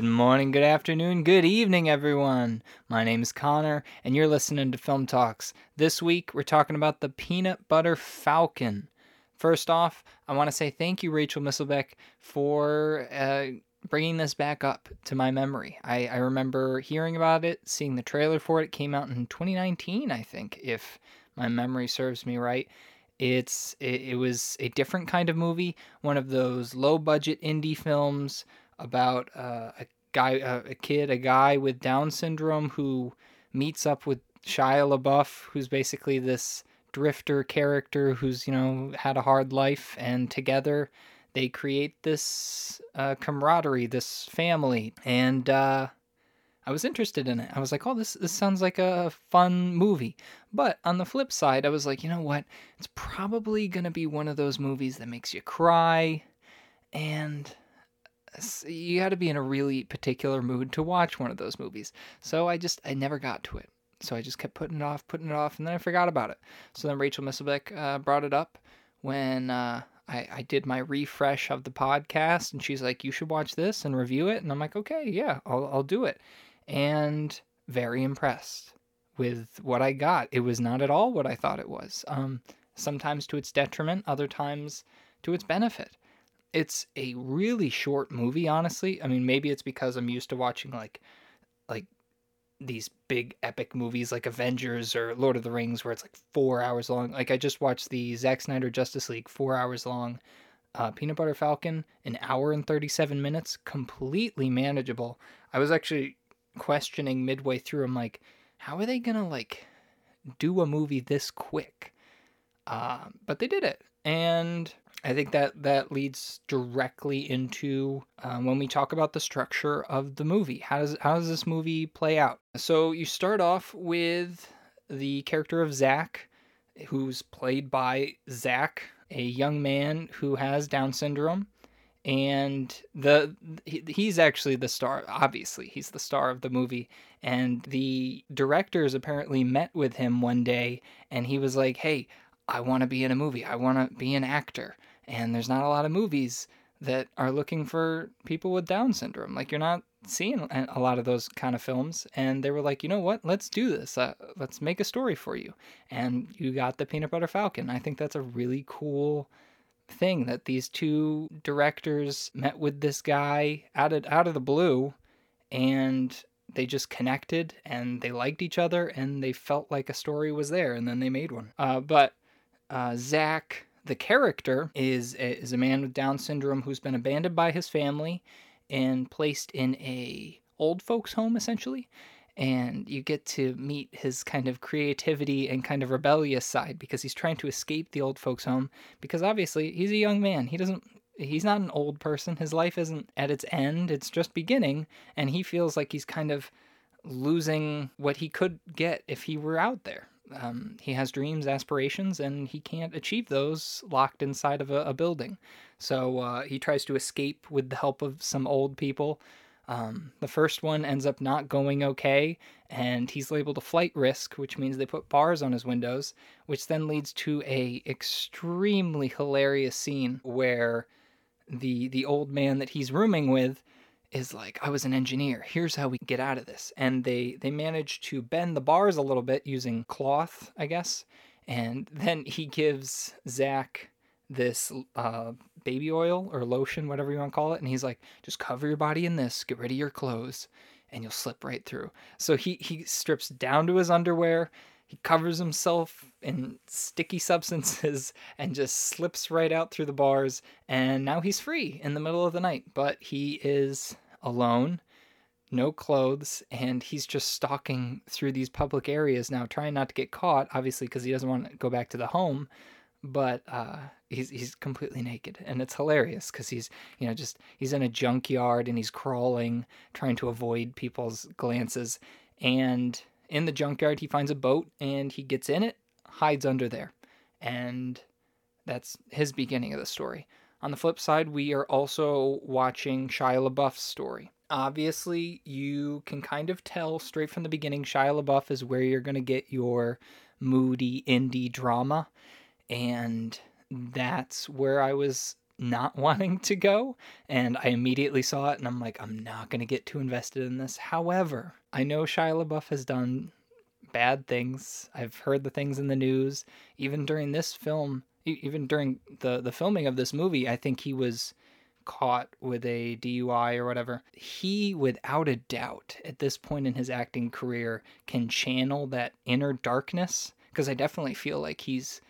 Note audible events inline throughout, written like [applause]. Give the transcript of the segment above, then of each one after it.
Good morning, good afternoon, good evening, everyone. My name is Connor, and you're listening to Film Talks. This week, we're talking about the Peanut Butter Falcon. First off, I want to say thank you, Rachel Misselbeck, for uh, bringing this back up to my memory. I, I remember hearing about it, seeing the trailer for it. It came out in 2019, I think, if my memory serves me right. It's it, it was a different kind of movie, one of those low budget indie films about uh, a guy, uh, a kid, a guy with Down syndrome who meets up with Shia LaBeouf, who's basically this drifter character who's you know had a hard life, and together they create this uh, camaraderie, this family, and uh, I was interested in it. I was like, oh, this this sounds like a fun movie. But on the flip side, I was like, you know what? It's probably gonna be one of those movies that makes you cry, and you got to be in a really particular mood to watch one of those movies. So I just I never got to it. So I just kept putting it off, putting it off, and then I forgot about it. So then Rachel Misselbeck uh, brought it up when uh, I, I did my refresh of the podcast, and she's like, "You should watch this and review it." And I'm like, "Okay, yeah, I'll I'll do it." And very impressed with what I got. It was not at all what I thought it was. Um, sometimes to its detriment, other times to its benefit it's a really short movie, honestly. I mean, maybe it's because I'm used to watching like like these big epic movies like Avengers or Lord of the Rings where it's like four hours long. Like I just watched the Zack Snyder Justice League, four hours long. Uh, Peanut Butter Falcon, an hour and 37 minutes, completely manageable. I was actually questioning midway through. I'm like, how are they gonna like do a movie this quick? Uh, but they did it, and I think that that leads directly into um, when we talk about the structure of the movie. How does how does this movie play out? So you start off with the character of Zach, who's played by Zach, a young man who has Down syndrome, and the he, he's actually the star. Obviously, he's the star of the movie. And the directors apparently met with him one day, and he was like, "Hey." I want to be in a movie. I want to be an actor and there's not a lot of movies that are looking for people with Down syndrome. Like you're not seeing a lot of those kind of films, and they were like, you know what? Let's do this. Uh, let's make a story for you. And you got the Peanut Butter Falcon. I think that's a really cool thing that these two directors met with this guy out of out of the blue, and they just connected and they liked each other and they felt like a story was there, and then they made one. Uh, but uh, Zach the character is is a man with Down syndrome who's been abandoned by his family and placed in a old folks home essentially. And you get to meet his kind of creativity and kind of rebellious side because he's trying to escape the old folks home because obviously he's a young man. He doesn't he's not an old person. His life isn't at its end. It's just beginning. And he feels like he's kind of losing what he could get if he were out there um, he has dreams, aspirations, and he can't achieve those locked inside of a, a building. So uh, he tries to escape with the help of some old people. Um, the first one ends up not going okay, and he's labeled a flight risk, which means they put bars on his windows, which then leads to a extremely hilarious scene where the the old man that he's rooming with is like I was an engineer. Here's how we get out of this. And they they manage to bend the bars a little bit using cloth, I guess. And [laughs] then he gives Zach this uh, baby oil or lotion, whatever you want to call it, and he's like, just cover your body in this, get rid of your clothes, and you'll slip right through. So he he strips down to his underwear. He covers himself in sticky substances [laughs] and just slips right out through the bars. And now he's free in the middle of the night. But he is alone, no clothes, and he's just stalking through these public areas now, trying not to get caught, obviously, because he doesn't want to go back to the home. But uh, he's he's completely naked, and it's hilarious because he's you know just he's in a junkyard and he's crawling, trying to avoid people's glances, and in the junkyard, he finds a boat and he gets in it, hides under there. And that's his beginning of the story. On the flip side, we are also watching Shia LaBeouf's story. Obviously, you can kind of tell straight from the beginning Shia LaBeouf is where you're going to get your moody indie drama. And that's where I was not wanting to go, and I immediately saw it, and I'm like, I'm not going to get too invested in this. However, I know Shia LaBeouf has done bad things. I've heard the things in the news. Even during this film, even during the the filming of this movie, I think he was caught with a DUI or whatever. He, without a doubt, at this point in his acting career, can channel that inner darkness because I definitely feel like he's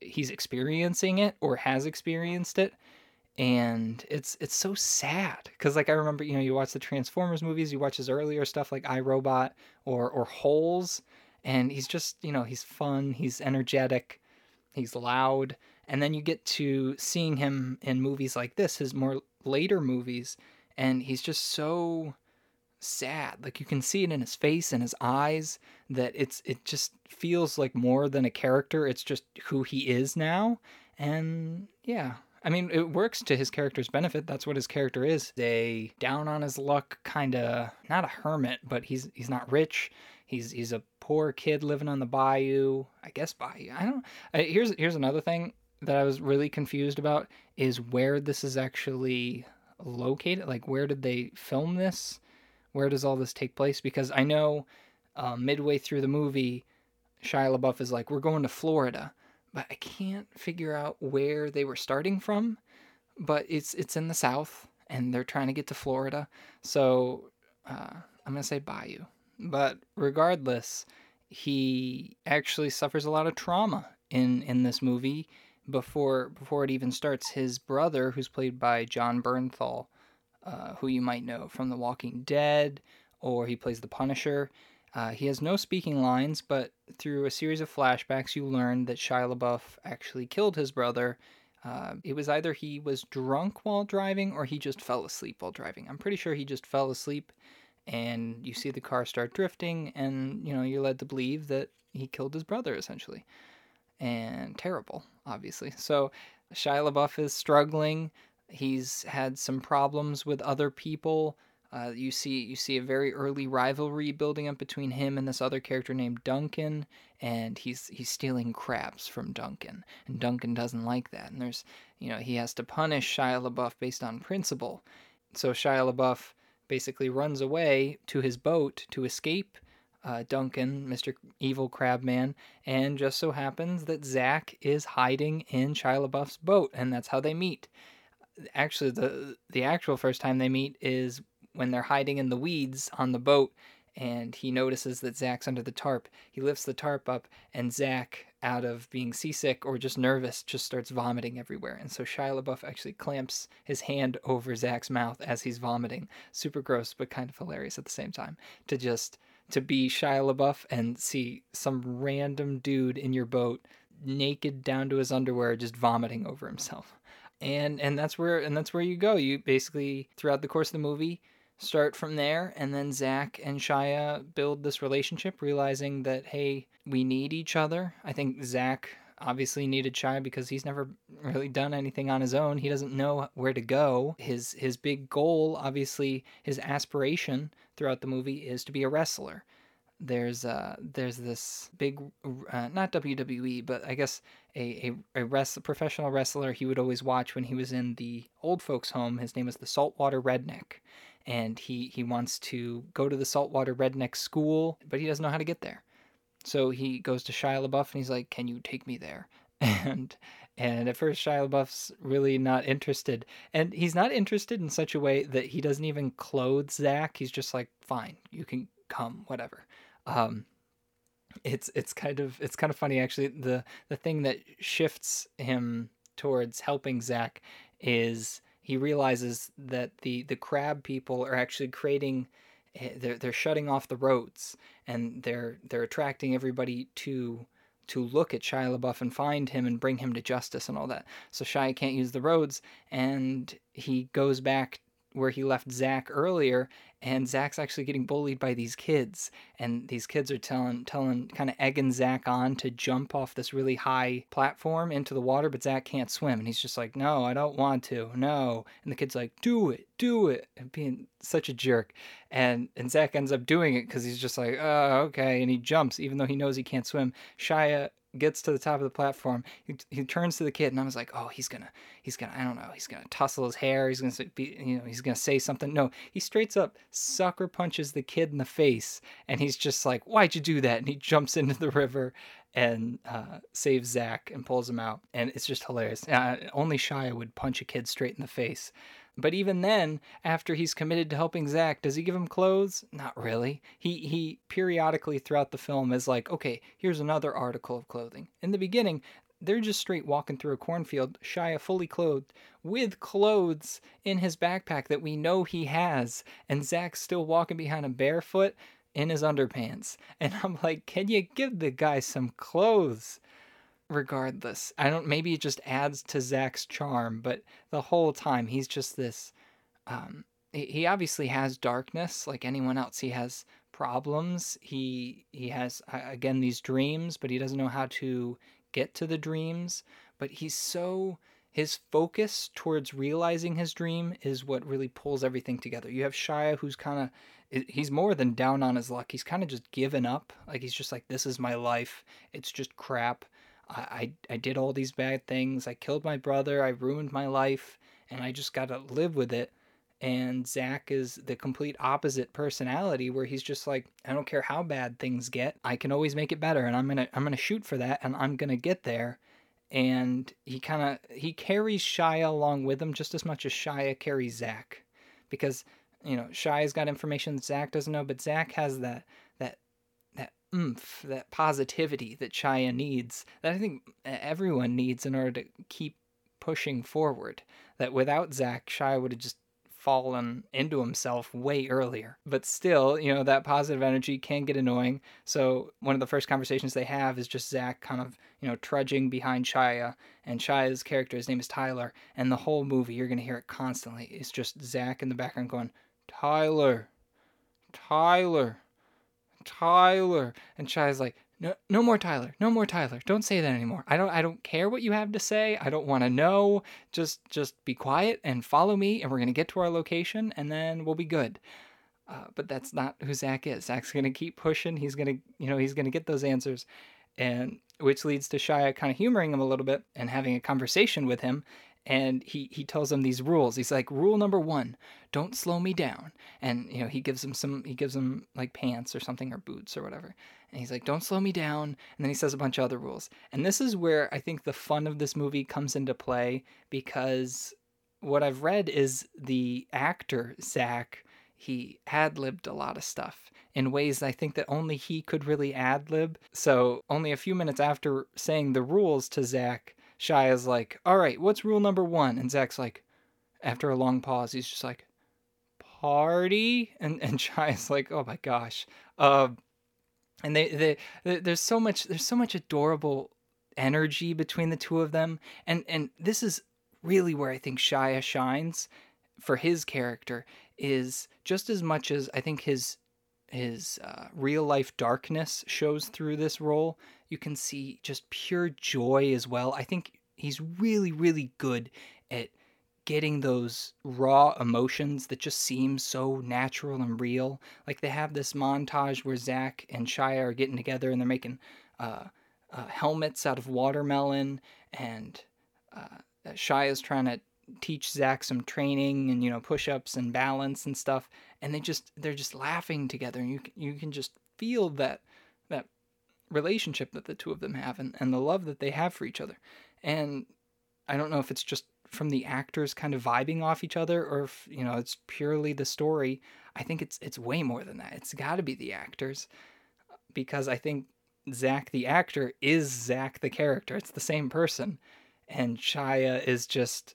he's experiencing it or has experienced it. And it's it's so sad because like i remember you know you watch the transformers movies you watch his earlier stuff like irobot or or holes and he's just you know he's fun he's energetic he's loud. And then you get to seeing him in movies like this his more later movies and he's just so sad like you can see it in his face and his eyes that it's it just feels like more than a character it's just who he is now and yeah I mean, it works to his character's benefit. That's what his character is. A down on his luck kind of not a hermit, but he's he's not rich. He's he's a poor kid living on the bayou. I guess bayou. I don't. Here's here's another thing that I was really confused about is where this is actually located. Like, where did they film this? Where does all this take place? Because I know uh, midway through the movie, Shia LaBeouf is like, "We're going to Florida." but I can't figure out where they were starting from. But it's it's in the south, and they're trying to get to Florida. So uh, I'm gonna say Bayou. But regardless, he actually suffers a lot of trauma in in this movie before before it even starts. His brother, who's played by Jon Bernthal, uh, who you might know from The Walking Dead, or he plays the Punisher. Uh, he has no speaking lines, but through a series of flashbacks, you learn that Shia LaBeouf actually killed his brother. Uh, it was either he was drunk while driving or he just fell asleep while driving. I'm pretty sure he just fell asleep, and you see the car start drifting, and you know you're led to believe that he killed his brother essentially, and terrible, obviously. So Shia LaBeouf is struggling. He's had some problems with other people uh, you see you see a very early rivalry building up between him and this other character named Duncan, and he's he's stealing crabs from Duncan, and Duncan doesn't like that. And there's you know he has to punish Shia LaBeouf based on principle. So Shia LaBeouf basically runs away to his boat to escape uh, Duncan, Mr. Evil Crab Man, and just so happens that Zach is hiding in Shia LaBeouf's boat, and that's how they meet. Actually, the the actual first time they meet is when they're hiding in the weeds on the boat and he notices that Zach's under the tarp. He lifts the tarp up, and Zach, out of being seasick or just nervous, just starts vomiting everywhere. And so Shia LaBeouf actually clamps his hand over Zach's mouth as he's vomiting. Super gross, but kind of hilarious at the same time. To just to be Shia LaBeouf and see some random dude in your boat, naked down to his underwear, just vomiting over himself. And and that's where and that's where you go. You basically throughout the course of the movie start from there. And then Zach and Shia build this relationship, realizing that, hey, we need each other. I think Zach obviously needed Shia because he's never really done anything on his own. He doesn't know where to go. His his big goal, obviously, his aspiration throughout the movie is to be a wrestler. There's uh there's this big uh, not WWE but I guess a a, a rest, professional wrestler he would always watch when he was in the old folks home. His name was the Saltwater Redneck, and he he wants to go to the saltwater redneck school, but he doesn't know how to get there. So he goes to Shia LaBeouf and he's like, "Can you take me there?" [laughs] And and at first Shia LaBeouf's really not interested, and he's not interested in such a way that he doesn't even clothe Zach. He's just like, "Fine, you can come, whatever." Um, it's it's kind of it's kind of funny actually. The the thing that shifts him towards helping Zach is he realizes that the the crab people are actually creating eh, they're they're shutting off the roads and they're they're attracting everybody to to look at Shia LaBeouf and find him and bring him to justice and all that. So Shia can't use the roads and he goes back where he left Zach earlier, and Zach's actually getting bullied by these kids, and these kids are telling, telling, kind of egging Zach on to jump off this really high platform into the water, but Zach can't swim, and he's just like, "No, I don't want to, no," and the kid's like, "Do it, do it," and being such a jerk, and and Zach ends up doing it because he's just like, "Oh, okay," and he jumps even though he knows he can't swim. Shia gets to the top of the platform, he, he turns to the kid, and I was like, oh, he's gonna, he's gonna, I don't know, he's gonna tussle his hair, he's gonna be, you know, he's gonna say something. No, he straight up sucker punches the kid in the face, and he's just like, why'd you do that? And he jumps [laughs] into the river and uh, saves Zach and pulls him out, and it's just hilarious. Uh, only Shia would punch a kid straight in the face. But even then, after he's committed to helping Zach, does he give him clothes? Not really. He he periodically throughout the film is like, okay, here's another article of clothing. In the beginning, they're just straight walking through a cornfield, Shia fully clothed, with clothes in his backpack that we know he has, and Zach's still walking behind him barefoot in his underpants. And I'm like, can you give the guy some clothes? Regardless. I don't maybe it just adds to Zach's charm, but the whole time he's just this um he obviously has darkness like anyone else. He has problems. He he has again these dreams, but he doesn't know how to get to the dreams, but he's so his focus towards realizing his dream is what really pulls everything together. You have Shia who's kind of he's more than down on his luck. He's kind of just given up. Like he's just like this is my life. It's just crap. I, I, did all these bad things. I killed my brother. I ruined my life, and I just got to live with it. And Zach is the complete opposite personality, where he's just like, I don't care how bad things get. I can always make it better, and I'm gonna I'm gonna shoot for that, and I'm gonna get there. And he kind of he carries Shia along with him just as much as Shia carries Zach, because you know Shia's got information that Zach doesn't know, but Zach has that oomph, that positivity that Shia needs, that I think everyone needs in order to keep pushing forward. That without Zach, Shia would have just fallen into himself way earlier. But still, you know, that positive energy can get annoying. So one of the first conversations they have is just Zach kind of, you know, trudging behind Shia. And Shia's character, his name is Tyler. And the whole movie, you're going to hear it constantly. It's just Zach in the background going, Tyler, Tyler. Tyler. And Shia's like, no, no more Tyler. No more Tyler. Don't say that anymore. I don't I don't care what you have to say. I don't want to know. Just just be quiet and follow me and we're going to get to our location and then we'll be good. Uh, but that's not who Zach is. Zach's going to keep pushing. He's going to, you know, he's going to get those answers. And which leads to Shia kind of humoring him a little bit and having a conversation with him and he he tells him these rules. He's like, rule number one, don't slow me down. And you know, he gives him some he gives him like pants or something or boots or whatever. And he's like, don't slow me down. And then he says a bunch of other rules. And this is where I think the fun of this movie comes into play because what I've read is the actor Zach he ad libbed a lot of stuff in ways I think that only he could really ad lib. So only a few minutes after saying the rules to Zach, Shia's like, all right, what's rule number one? And Zach's like, after a long pause, he's just like, party? And and [laughs] Shia's like, oh my gosh. Uh, and they, they, they there's so much there's so much adorable energy between the two of them. And and this is really where I think Shia shines for his character is just as much as I think his his uh, real life darkness shows through this role. You can see just pure joy as well. I think he's really, really good at getting those raw emotions that just seem so natural and real. Like they have this montage where Zach and Shia are getting together and they're making uh, uh, helmets out of watermelon, and uh, Shia's trying to teach Zach some training and you know push-ups and balance and stuff and they just they're just laughing together and you you can just feel that that relationship that the two of them have and, and the love that they have for each other. And I don't know if it's just from the actors kind of vibing off each other or if you know it's purely the story. I think it's it's way more than that. It's got to be the actors because I think Zach the actor is Zach the character. It's the same person and Shia is just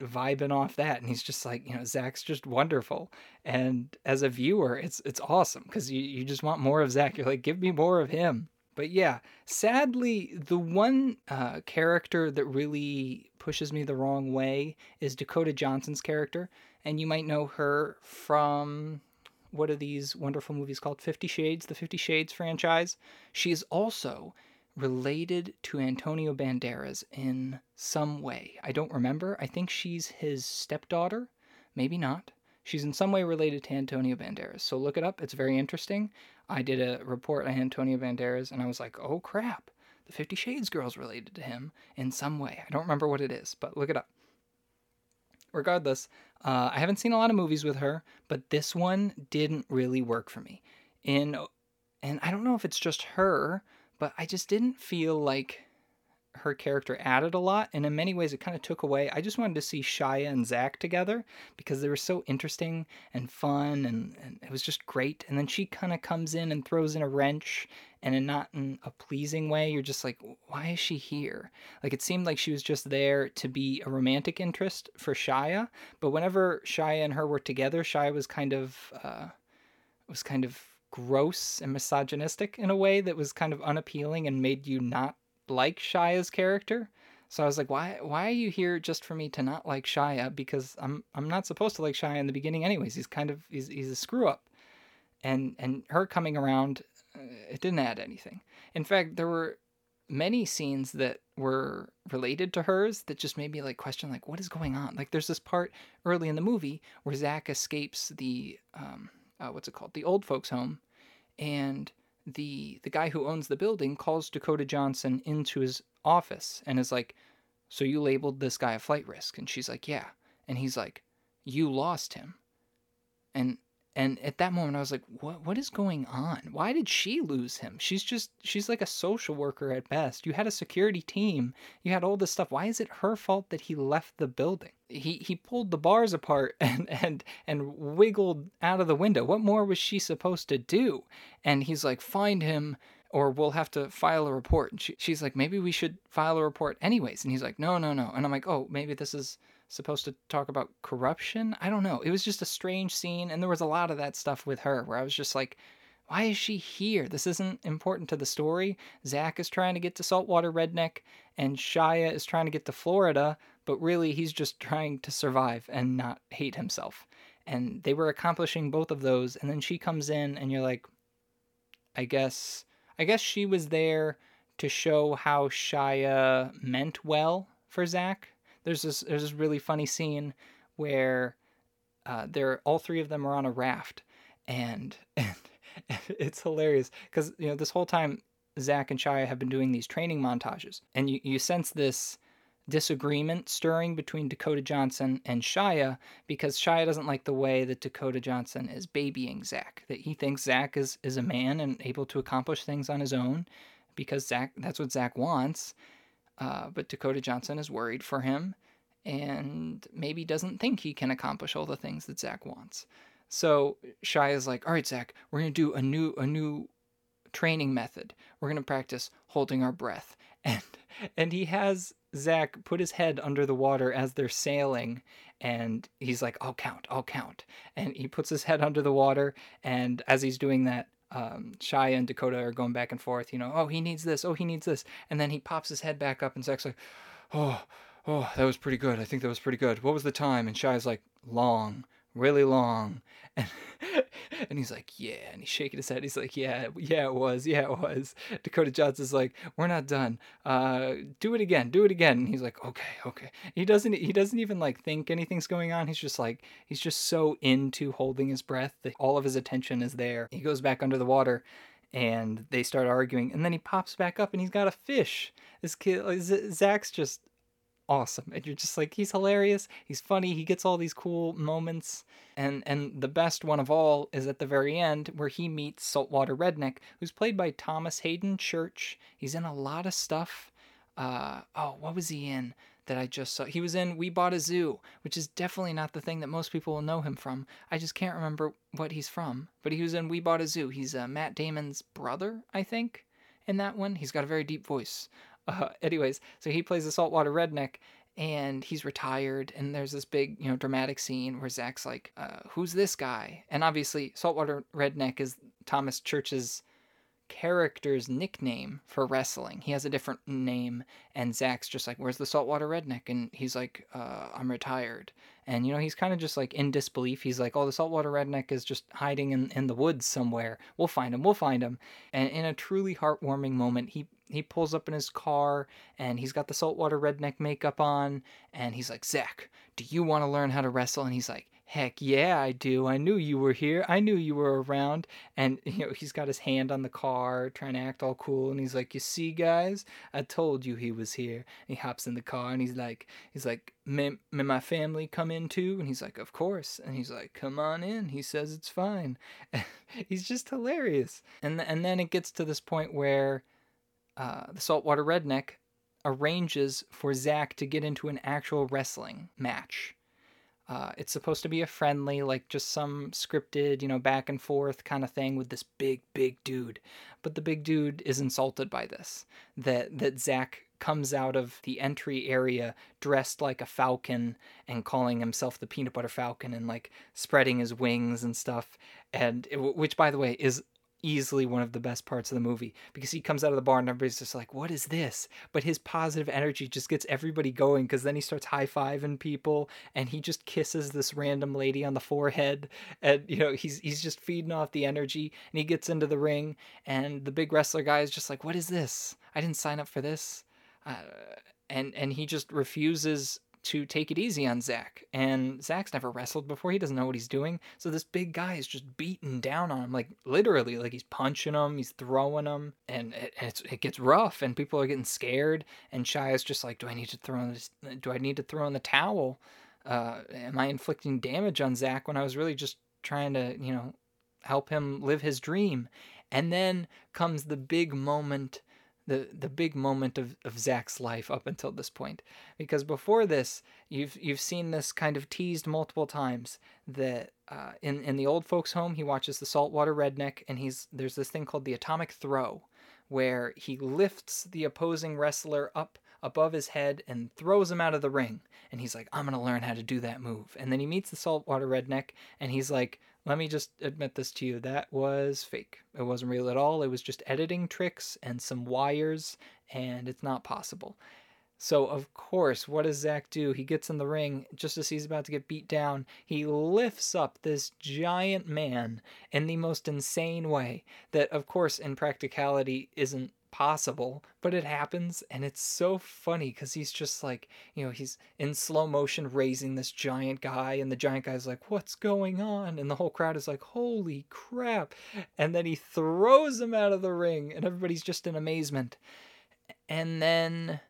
vibing off that and he's just like you know zach's just wonderful. And as a viewer it's it's awesome because you, you just want more of zach. You're like give me more of him. But yeah sadly the one uh, character that really pushes me the wrong way is dakota johnson's character. And you might know her from what are these wonderful movies called? 50 shades the 50 shades franchise. She is also related to Antonio Banderas in some way. I don't remember. I think she's his stepdaughter. Maybe not. She's in some way related to Antonio Banderas. So look it up. It's very interesting. I did a report on Antonio Banderas and I was like, oh crap, the Fifty Shades girl's related to him in some way. I don't remember what it is, but look it up. Regardless, uh, I haven't seen a lot of movies with her, but this one didn't really work for me. In and I don't know if it's just her, but I just didn't feel like her character added a lot, and in many ways it kind of took away. I just wanted to see Shia and Zach together because they were so interesting and fun, and, and it was just great. And then she kind of comes in and throws in a wrench, and in not in a pleasing way. You're just like, why is she here? Like it seemed like she was just there to be a romantic interest for Shia, but whenever Shia and her were together, Shia was kind of uh, was kind of gross and misogynistic in a way that was kind of unappealing and made you not like Shia's character. So I was like, why why are you here just for me to not like Shia? Because I'm I'm not supposed to like Shia in the beginning anyways. He's kind of he's he's a screw up. And and her coming around uh, it didn't add anything. In fact, there were many scenes that were related to hers that just made me like question like what is going on like there's this part early in the movie where zach escapes the um uh, what's it called the old folks home and the the guy who owns the building calls Dakota Johnson into his office and is like, "So you labeled this guy a flight risk?" And she's like, "Yeah." And he's like, "You lost him." And and at that moment I was like, "What what is going on? Why did she lose him? She's just she's like a social worker at best. You had a security team. You had all this stuff. Why is it her fault that he left the building?" He he pulled the bars apart [laughs] and and and wiggled out of the window. What more was she supposed to do? And he's like, "Find him." or we'll have to file a report. And she, she's like, maybe we should file a report anyways. And he's like, no, no, no. And I'm like, oh, maybe this is supposed to talk about corruption. I don't know. It was just a strange scene, and there was a lot of that stuff with her where I was just like, why is she here? This isn't important to the story. Zach is trying to get to Saltwater Redneck, and Shia is trying to get to Florida, but really he's just [laughs] trying to survive and not hate himself. And they were accomplishing both of those, and then she comes in, and you're like, I guess, I guess she was there to show how Shia meant well for Zach there's this there's this really funny scene where uh, they're all three of them are on a raft, and [laughs] and it's hilarious because you know this whole time Zach and Shia have been doing these training montages, and you you sense this disagreement stirring between Dakota Johnson and Shia because Shia doesn't like the way that Dakota Johnson is babying Zach. That he thinks Zach is, is a man and able to accomplish things on his own because Zach that's what Zach wants. Uh, but Dakota Johnson is worried for him and maybe doesn't think he can accomplish all the things that Zach wants. So Shia is like, all right, Zach, we're gonna do a new a new training method. We're gonna practice holding our breath. [laughs] And and he has Zach put his head under the water as they're sailing, and he's like, I'll count, I'll count. And he puts his head under the water, and as he's doing that, um, Shia and Dakota are going back and forth. You know, oh he needs this, oh he needs this, and then he pops his head back up, and Zach's like, oh, oh that was pretty good. I think that was pretty good. What was the time? And Shia's like, long, really long, [laughs] and and he's like, yeah, and he's shaking his head. He's like, yeah, yeah, it was, yeah, it was. [laughs] Dakota Johnson's like, we're not done. Uh, do it again, do it again. And he's like, okay, okay. He doesn't, he doesn't even like think anything's going on. He's just like, he's just so into holding his breath that all of his attention is there. He goes back under the water and they start arguing and then he pops back up and he's got a fish this kid zach's just awesome and you're just like he's hilarious he's funny he gets all these cool moments and and the best one of all is at the very end where he meets saltwater redneck who's played by thomas haden church. He's in a lot of stuff uh oh what was he in that i just saw? He was in we bought a zoo which is definitely not the thing that most people will know him from. I just can't remember what he's from but he was in we bought a zoo. He's uh, matt damon's brother i think in that one. He's got a very deep voice uh, [laughs] anyways, so he plays a saltwater redneck and he's retired and there's this big you know dramatic scene where zach's like uh, who's this guy? And obviously saltwater redneck is thomas church's character's nickname for wrestling. He has a different name and zach's just like where's the saltwater redneck? And he's like uh, i'm retired. And you know he's kind of just like in disbelief. He's like oh the saltwater redneck is just hiding in, in the woods somewhere. We'll find him we'll find him. And in a truly heartwarming moment he he pulls up in his car and he's got the saltwater redneck makeup on and he's like, Zach, do you want to learn how to wrestle? And he's like, heck yeah, I do. I knew you were here. I knew you were around. And, [laughs] you know, he's got his hand on the car, trying to act all cool. And he's like, You see, guys, I told you he was here. And he hops in the car and he's like, He's like, may, may my family come in too? And he's like, Of course. And he's like, Come on in. He says it's fine. [laughs] he's just hilarious. And, and then it gets to this point where uh, the saltwater redneck arranges for Zach to get into an actual wrestling match uh, it's supposed to be a friendly, like just some scripted, you know, back and forth kind of thing with this big, big dude. But the big dude is insulted by this. That that Zach comes out of the entry area dressed like a falcon and calling himself the peanut butter falcon and like spreading his wings and stuff and which by the way is easily one of the best parts of the movie because he comes out of the bar and everybody's just like, "What is this?" But his positive energy just gets everybody going because then he starts high fiving people and he just kisses this random lady on the forehead and you know he's he's just feeding off the energy and he gets into the ring and the big wrestler guy is just like, "What is this? I didn't sign up for this." Uh, and and he just refuses to take it easy on Zach. And Zach's never wrestled before. He doesn't know what he's doing. So this big guy is just beating down on him, like literally, like he's punching him, he's throwing him, and it, it gets rough. And people are getting scared. And Shia's just like, do I need to throw in this? Do I need to throw in the towel? Uh, am I inflicting damage on Zach when I was really just trying to, you know, help him live his dream? And then comes the big moment the the big moment of, of Zach's life up until this point. Because before this, you've you've seen this kind of teased multiple times that uh, in in the old folks' home he watches the saltwater redneck and he's there's this thing called the atomic throw, where he lifts the opposing wrestler up above his head and throws him out of the ring. And he's like, I'm gonna learn how to do that move. And then he meets the saltwater redneck and he's like, let me just admit this to you. That was fake. It wasn't real at all. It was just editing tricks and some wires, and it's not possible. So, of course, what does Zach do? He gets in the ring just as he's about to get beat down. He lifts up this giant man in the most insane way that, of course, in practicality isn't possible, but it happens and it's so funny because he's just like, you know, he's in slow motion raising this giant guy, and the giant guy's like, What's going on? And the whole crowd is like, Holy crap. And then he throws him out of the ring, and everybody's just in amazement. And then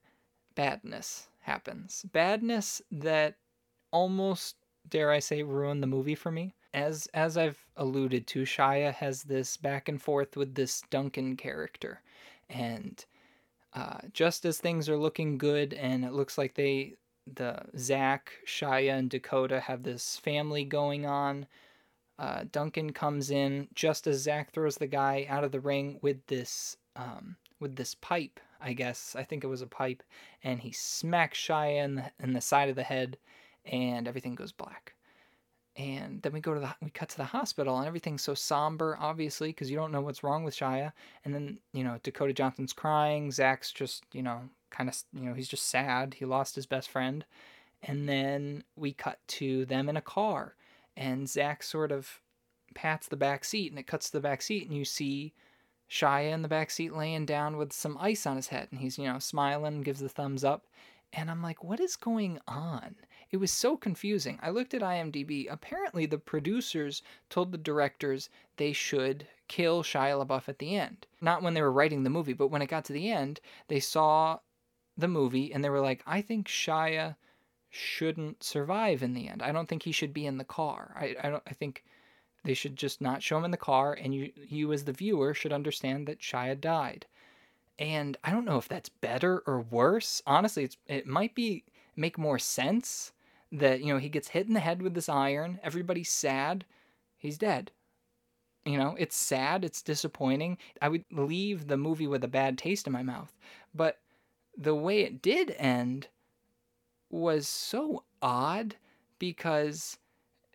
badness happens. Badness that almost, dare I say, ruined the movie for me as as I've alluded to, Shia has this back and forth with this Duncan character, and uh, just as things are looking good and it looks like they the Zach, Shia, and Dakota have this family going on. Uh, Duncan comes in just as Zach throws the guy out of the ring with this um, with this pipe. I guess I think it was a pipe, and he smacks Shia in the, in the side of the head, and everything goes black and then we go to the we cut to the hospital and everything's so somber obviously because you don't know what's wrong with shia. And then you know dakota johnson's crying. Zach's just you know kind of you know he's just sad. He lost his best friend. And then we cut to them in a car and zach sort of pats the back seat and it cuts to the back seat and you see shia in the back seat laying down with some ice on his head and he's you know smiling gives the thumbs up. And i'm like what is going on it was so confusing. I looked at IMDb. Apparently, the producers told the directors they should kill Shia LaBeouf at the end. Not when they were writing the movie, but when it got to the end, they saw the movie and they were like, I think Shia shouldn't survive in the end. I don't think he should be in the car. I, I don't I think they should just not show him in the car and you you as the viewer should understand that Shia died. And I don't know if that's better or worse. Honestly, it's it might be make more sense that you know he gets hit in the head with this iron everybody's sad he's dead. You know it's sad it's disappointing. I would leave the movie with a bad taste in my mouth. But the way it did end was so odd because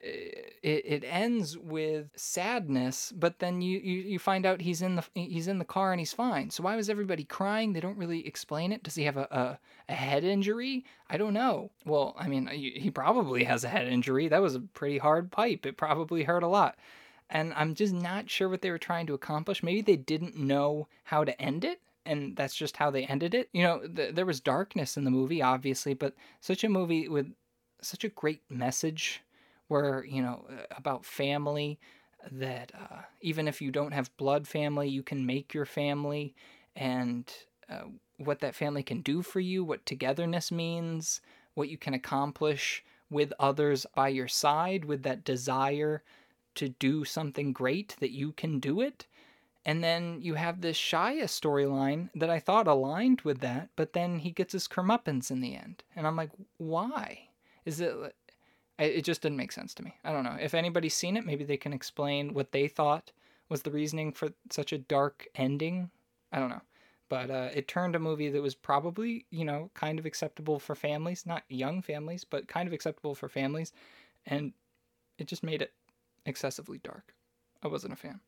it, it ends with sadness, but then you, you, you find out he's in the he's in the car and he's fine. So why was everybody crying? They don't really explain it. Does he have a, a, a head injury? I don't know. Well, I mean, he probably has a head injury. That was a pretty hard pipe. It probably hurt a lot. And I'm just not sure what they were trying to accomplish. Maybe they didn't know how to end it and that's just how they ended it. You know, th- there was darkness in the movie, obviously, but such a movie with such a great message where you know about family that uh, even if you don't have blood family, you can make your family and uh, what that family can do for you, what togetherness means, what you can accomplish with others by your side, with that desire to do something great that you can do it. And then you have this Shia storyline that I thought aligned with that, but then he gets his comeuppance in the end. And I'm like, why? Is it. It just didn't make sense to me. I don't know. If anybody's seen it, maybe they can explain what they thought was the reasoning for such a dark ending. I don't know. But uh, it turned a movie that was probably, you know, kind of acceptable for families, not young families, but kind of acceptable for families. And it just made it excessively dark. I wasn't a fan.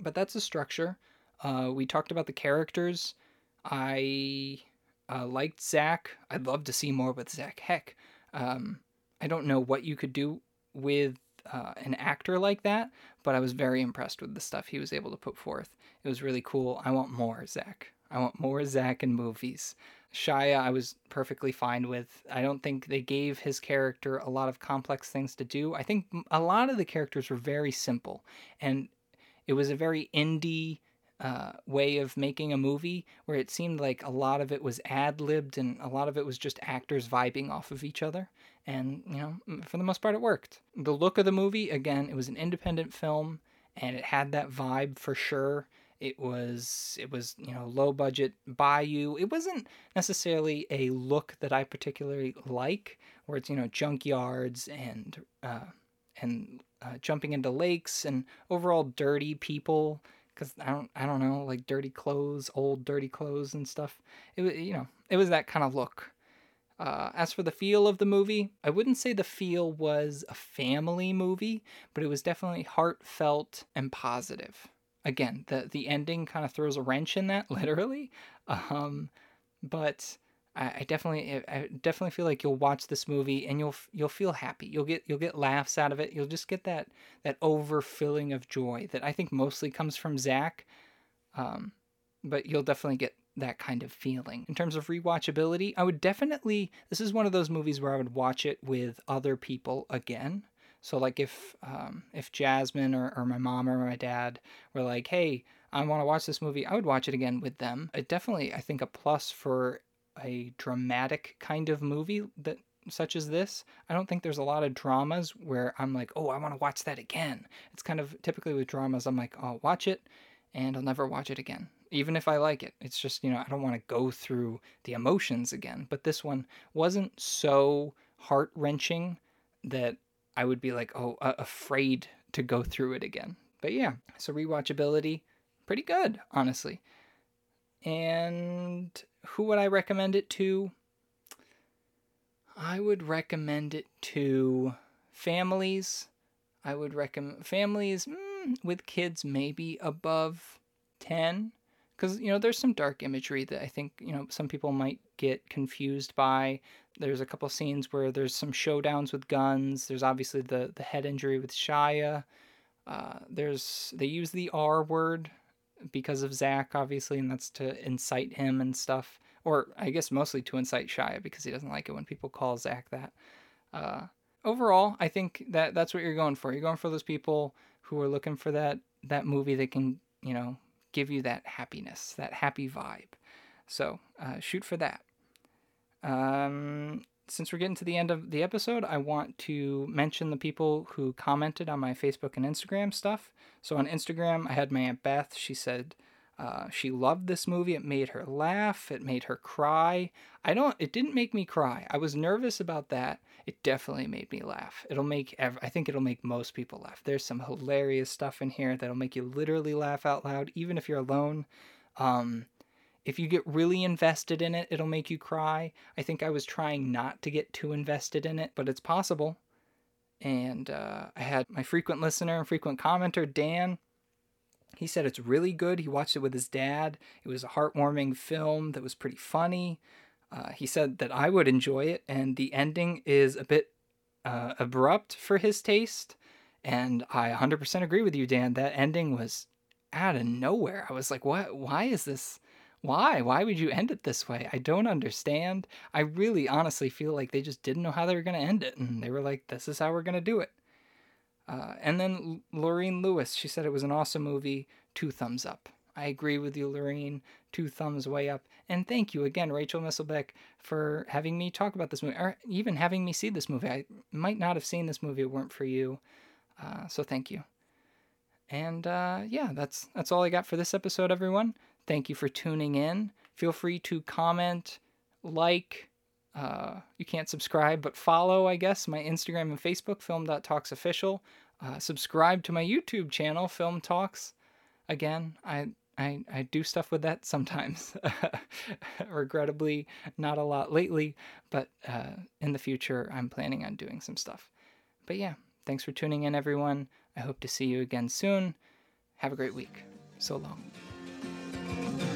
But that's the structure. Uh, we talked about the characters. I uh, liked Zach. I'd love to see more with Zach. Heck, um, I don't know what you could do with uh, an actor like that, but I was very impressed with the stuff he was able to put forth. It was really cool. I want more Zach. I want more Zach in movies. Shia, I was perfectly fine with. I don't think they gave his character a lot of complex things to do. I think a lot of the characters were very simple, and it was a very indie uh, way of making a movie where it seemed like a lot of it was ad libbed and a lot of it was just actors vibing off of each other. And, you know, for the most part, it worked. The look of the movie, again, it was an independent film and it had that vibe for sure. It was it was you know low budget bayou. It wasn't necessarily a look that I particularly like, where it's you know junkyards and uh, and uh, jumping into lakes and overall dirty people because I don't I don't know like dirty clothes, old dirty clothes and stuff. It was you know it was that kind of look. Uh, as for the feel of the movie, I wouldn't say the feel was a family movie, but it was definitely heartfelt and positive. Again, the the ending kind of throws a wrench in that, [laughs] literally. Um, but I, I definitely I definitely feel like you'll watch this movie and you'll you'll feel happy. You'll get you'll get laughs out of it. You'll just get that that overfilling of joy that I think mostly comes from Zach. Um, but you'll definitely get that kind of feeling. In terms of rewatchability, I would definitely this is one of those movies where I would watch it with other people again. So like if um, if Jasmine or, or my mom or my dad were like, hey, I want to watch this movie, I would watch it again with them. It definitely I think a plus for a dramatic kind of movie that such as this. I don't think there's a lot of dramas where I'm like, oh, I want to watch that again. It's kind of typically with dramas, I'm like, I'll watch it and I'll never watch it again, even if I like it. It's just, you know, I don't want to go through the emotions again. But this one wasn't so heart wrenching that I would be like, oh, uh, afraid to go through it again. But yeah, so rewatchability, pretty good, honestly. And who would I recommend it to? I would recommend it to families. I would recommend families mm, with kids maybe above 10 because you know there's some dark imagery that I think you know some people might get confused by. There's a couple scenes where there's some showdowns with guns. There's obviously the the head injury with Shia. Uh, there's they use the R word because of Zach, obviously, and that's to incite him and stuff. Or I guess mostly to incite Shia because he doesn't like it when people call Zach that. Uh, overall, I think that that's what you're going for. You're going for those people who are looking for that that movie that can you know give you that happiness, that happy vibe. So uh, shoot for that. Um, since we're getting to the end of the episode, I want to mention the people who commented on my Facebook and Instagram stuff. So on Instagram, I had my Aunt Beth. She said uh, she loved this movie. It made her laugh. It made her cry. I don't. It didn't make me cry. I was nervous about that. It definitely made me laugh. It'll make. Ev- I think it'll make most people laugh. There's some hilarious stuff in here that'll make you literally laugh out loud, even if you're alone. Um, if you get really invested in it, it'll make you cry. I think I was trying not to get too invested in it, but it's possible. And uh, I had my frequent listener and frequent commenter, Dan. He said it's really good. He watched it with his dad. It was a heartwarming film that was pretty funny. Uh, he said that I would enjoy it, and the ending is a bit uh, abrupt for his taste. And I 100% agree with you, Dan. That ending was out of nowhere. I was like, what? Why is this? Why? Why would you end it this way? I don't understand. I really honestly feel like they just didn't know how they were going to end it. And they were like, this is how we're going to do it. Uh, and then Lorene Lewis, she said it was an awesome movie. Two thumbs up. I agree with you, Lorene. Two thumbs way up. And thank you again, Rachel Misselbeck, for having me talk about this movie, or even having me see this movie. I might not have seen this movie if it weren't for you. Uh, so thank you. And uh, yeah, that's that's all I got for this episode, everyone. Thank you for tuning in. Feel free to comment, like. Uh, you can't subscribe, but follow, I guess, my Instagram and Facebook, film.talksofficial. Uh, subscribe to my YouTube channel, Film Talks. Again, I I, I do stuff with that sometimes. [laughs] Regrettably, not a lot lately, but uh, in the future, I'm planning on doing some stuff. But yeah, thanks for tuning in, everyone. I hope to see you again soon. Have a great week. So long.